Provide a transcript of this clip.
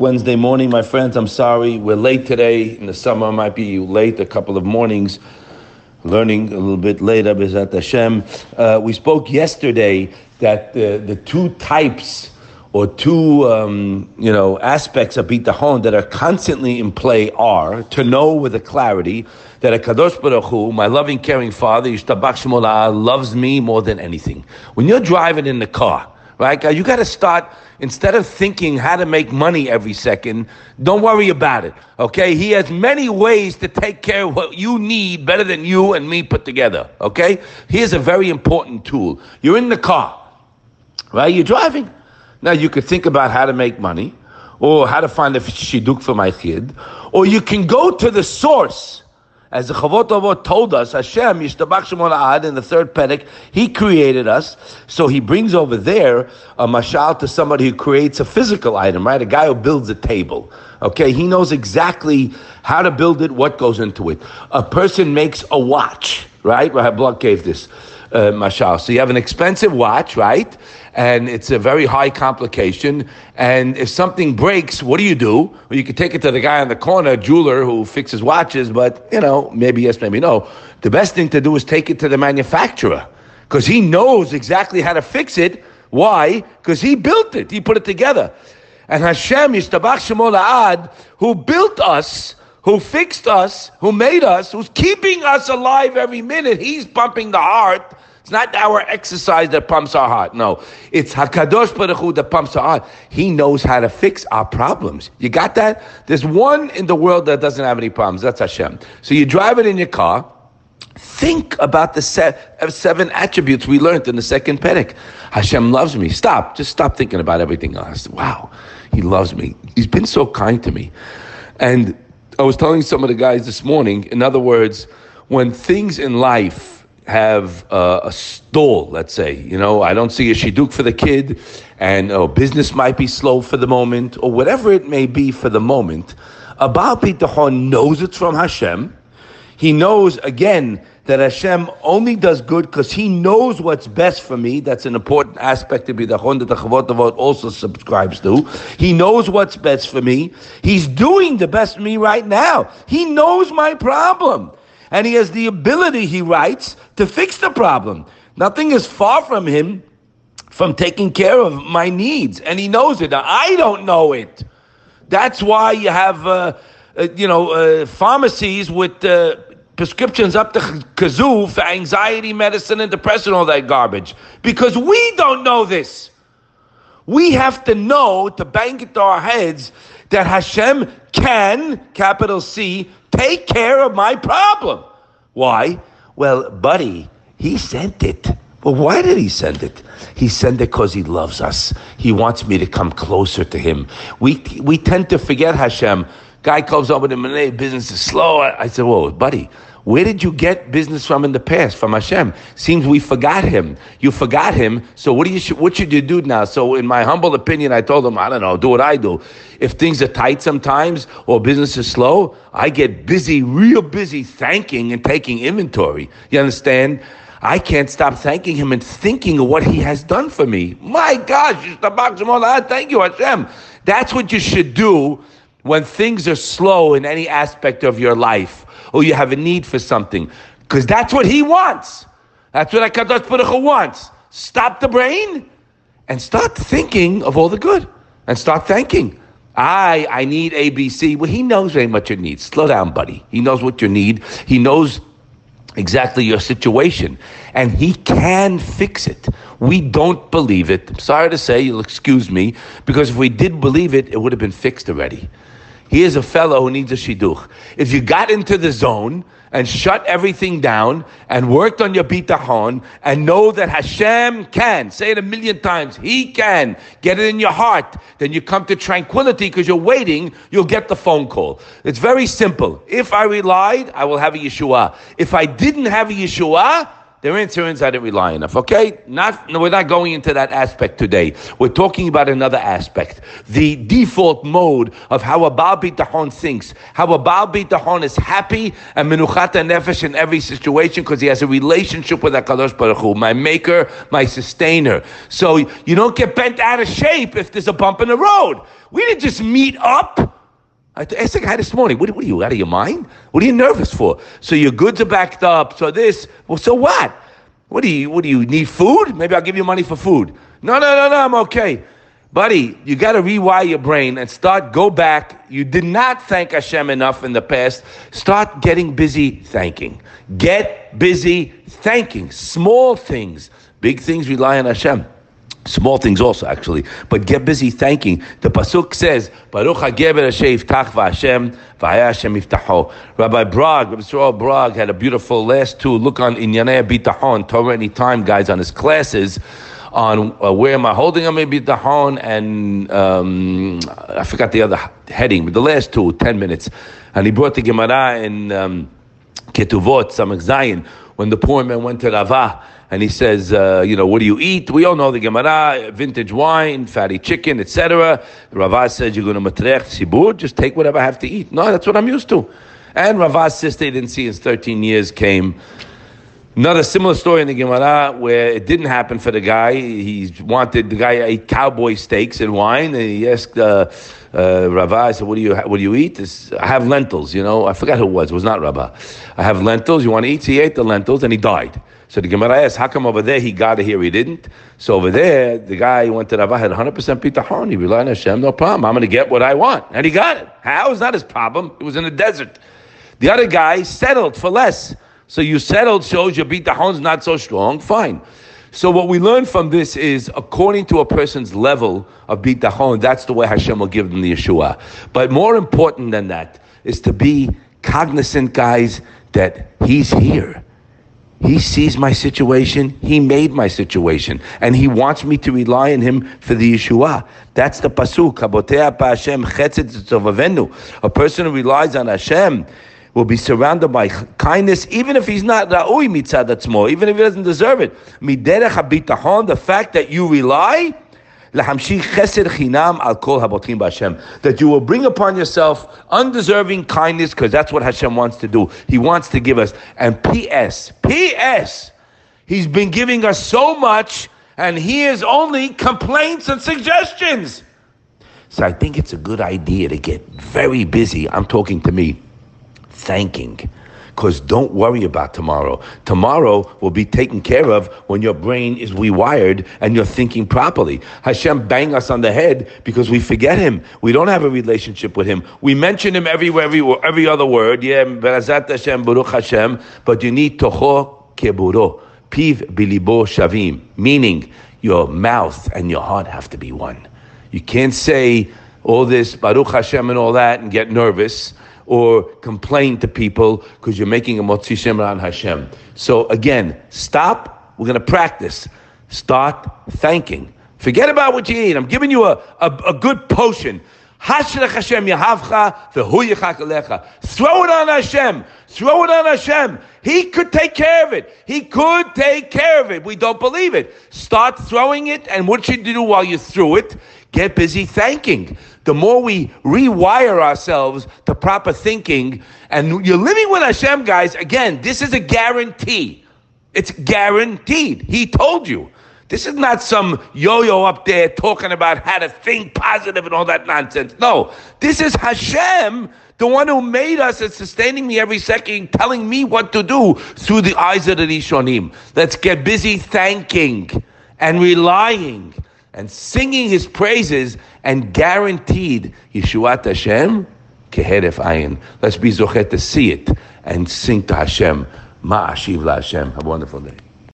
Wednesday morning, my friends. I'm sorry we're late today. In the summer, might be late a couple of mornings. Learning a little bit later, Bezat Hashem. Uh, we spoke yesterday that the, the two types or two um, you know aspects of bitachon that are constantly in play are to know with a clarity that a kadosh baruch Hu, my loving, caring Father, Yishtabach Shemolah, loves me more than anything. When you're driving in the car right? Uh, you got to start instead of thinking how to make money every second. Don't worry about it. Okay, he has many ways to take care of what you need better than you and me put together. Okay, here's a very important tool. You're in the car, right? You're driving. Now you could think about how to make money, or how to find a shidduch for my kid, or you can go to the source as the Chavot Avot told us, Hashem, Yishtabach Shemon Ahad, in the third Pedic, He created us. So He brings over there a mashal to somebody who creates a physical item, right? A guy who builds a table. Okay, he knows exactly how to build it, what goes into it. A person makes a watch, right? Rahab Block gave this uh, mashal. So you have an expensive watch, right? And it's a very high complication. And if something breaks, what do you do? Well, you could take it to the guy on the corner, jeweler who fixes watches, but you know, maybe yes, maybe no. The best thing to do is take it to the manufacturer because he knows exactly how to fix it. Why? Because he built it. He put it together. And Hashem, Yishtabach Shemol Ad, who built us, who fixed us, who made us, who's keeping us alive every minute, he's pumping the heart it's not our exercise that pumps our heart. No, it's Hakadosh Baruch Hu that pumps our heart. He knows how to fix our problems. You got that? There's one in the world that doesn't have any problems. That's Hashem. So you drive it in your car. Think about the set of uh, seven attributes we learned in the second Pedic. Hashem loves me. Stop. Just stop thinking about everything else. Wow, He loves me. He's been so kind to me. And I was telling some of the guys this morning, in other words, when things in life have uh, a stall, let's say. You know, I don't see a shidduch for the kid, and oh, business might be slow for the moment, or whatever it may be for the moment. Baal Bitachon knows it's from Hashem. He knows, again, that Hashem only does good because He knows what's best for me. That's an important aspect of Bitachon that the Chavot Avot also subscribes to. He knows what's best for me. He's doing the best for me right now. He knows my problem and he has the ability, he writes, to fix the problem. Nothing is far from him from taking care of my needs, and he knows it. I don't know it. That's why you have, uh, uh, you know, uh, pharmacies with uh, prescriptions up to kazoo for anxiety medicine and depression, all that garbage, because we don't know this. We have to know to bang it to our heads that Hashem can, capital C, take care of my problem. Why? Well, buddy, he sent it. Well, why did he send it? He sent it because he loves us. He wants me to come closer to him. We, we tend to forget Hashem. Guy comes over to me, business is slow. I, I said, whoa, buddy, where did you get business from in the past? From Hashem. Seems we forgot him. You forgot him. So what do you? What should you do now? So in my humble opinion, I told him, I don't know. Do what I do. If things are tight sometimes or business is slow, I get busy, real busy, thanking and taking inventory. You understand? I can't stop thanking him and thinking of what he has done for me. My gosh, thank you, Hashem. That's what you should do when things are slow in any aspect of your life or you have a need for something. Because that's what he wants. That's what HaKadosh Baruch Hu wants. Stop the brain and start thinking of all the good and start thanking. I, I need ABC. Well, he knows very much your needs. Slow down, buddy. He knows what you need. He knows exactly your situation. And he can fix it. We don't believe it. I'm sorry to say, you'll excuse me, because if we did believe it, it would have been fixed already. He is a fellow who needs a shidduch. If you got into the zone and shut everything down and worked on your bitachon and know that Hashem can, say it a million times, He can, get it in your heart, then you come to tranquility because you're waiting, you'll get the phone call. It's very simple. If I relied, I will have a Yeshua. If I didn't have a Yeshua, Their answer I didn't rely enough. Okay, not no, we're not going into that aspect today. We're talking about another aspect, the default mode of how a Baal Bitachon thinks, how a Baal Bitachon is happy and menuchat nefesh in every situation because he has a relationship with Hakadosh Baruch Hu, my Maker, my Sustainer. So you don't get bent out of shape if there's a bump in the road. We didn't just meet up. I asked a guy this morning, what, what, are you, out of your mind? What are you nervous for? So your goods are backed up, so this, well, so what? What do you, what do you need food? Maybe I'll give you money for food. No, no, no, no, I'm okay. Buddy, you got to rewire your brain and start, go back. You did not thank Hashem enough in the past. Start getting busy thanking. Get busy thanking. Small things. Big things rely on Hashem. Small things also, actually, but get busy thanking. The pasuk says, "Baruch Hageber Tach v'Hashem v'Hashem Yiftaho." Rabbi Brog, Rabbi Yisroel Brog, had a beautiful last two. Look on Inyanei Bitachon, Torah Anytime, guys, on his classes on uh, where am I holding on Bitachon, and um, I forgot the other heading, but the last two, 10 minutes, and he brought the Gemara in um, Ketuvot, Samach Zayin, when the poor man went to Rava and he says, uh, you know, what do you eat? We all know the Gemara, vintage wine, fatty chicken, etc. Rava says, you're going to matrech sibur, just take whatever I have to eat. No, that's what I'm used to. And Rava's sister he didn't see in 13 years came. Another similar story in the Gemara where it didn't happen for the guy. He wanted the guy ate cowboy steaks and wine, and he asked uh, uh, Rava, I said, "What do you what do you eat?" This, I have lentils. You know, I forgot who it was. It was not Rava. I have lentils. You want to eat? So he ate the lentils and he died. So the Gemara asked, how come over there he got it here he didn't? So over there, the guy went to Rava had 100% bitachon. He relied on Hashem, no problem. I'm going to get what I want. And he got it. How? It's not his problem. It was in the desert. The other guy settled for less. So you settled shows your bitachon's not so strong. Fine. So what we learn from this is, according to a person's level of bitachon, that's the way Hashem will give them the Yeshua. But more important than that is to be cognizant, guys, that He's here. He sees my situation. He made my situation. And he wants me to rely on him for the Yeshua. That's the pasuk. A person who relies on Hashem will be surrounded by kindness, even if he's not ra'ui mitzad more, even if he doesn't deserve it. The fact that you rely, that you will bring upon yourself undeserving kindness because that's what Hashem wants to do. He wants to give us. And P.S. P.S. He's been giving us so much and he is only complaints and suggestions. So I think it's a good idea to get very busy. I'm talking to me, thanking because don't worry about tomorrow. Tomorrow will be taken care of when your brain is rewired and you're thinking properly. Hashem bang us on the head because we forget Him. We don't have a relationship with Him. We mention Him everywhere, every, every other word. Yeah, Hashem, Baruch Hashem, but you need Toho Keburo, Piv Bilibo Shavim, meaning your mouth and your heart have to be one. You can't say all this Baruch Hashem and all that and get nervous or complain to people because you're making a motzi shem on Hashem. So again, stop. We're going to practice. Start thanking. Forget about what you eat. I'm giving you a, a, a good potion. Hashem yahavcha. Throw it on Hashem. Throw it on Hashem. He could take care of it. He could take care of it. We don't believe it. Start throwing it, and what should you do while you threw it? Get busy thanking. The more we rewire ourselves to proper thinking, and you're living with Hashem, guys, again, this is a guarantee. It's guaranteed. He told you. This is not some yo-yo up there talking about how to think positive and all that nonsense. No, this is Hashem, the one who made us and sustaining me every second, telling me what to do through the eyes of the Rishonim. Let's get busy thanking and relying and singing his praises and guaranteed Yeshuat Hashem keheref ayin. Let's be zochet to see it and sing to Hashem. Ma'ashiv la Hashem. Have a wonderful day.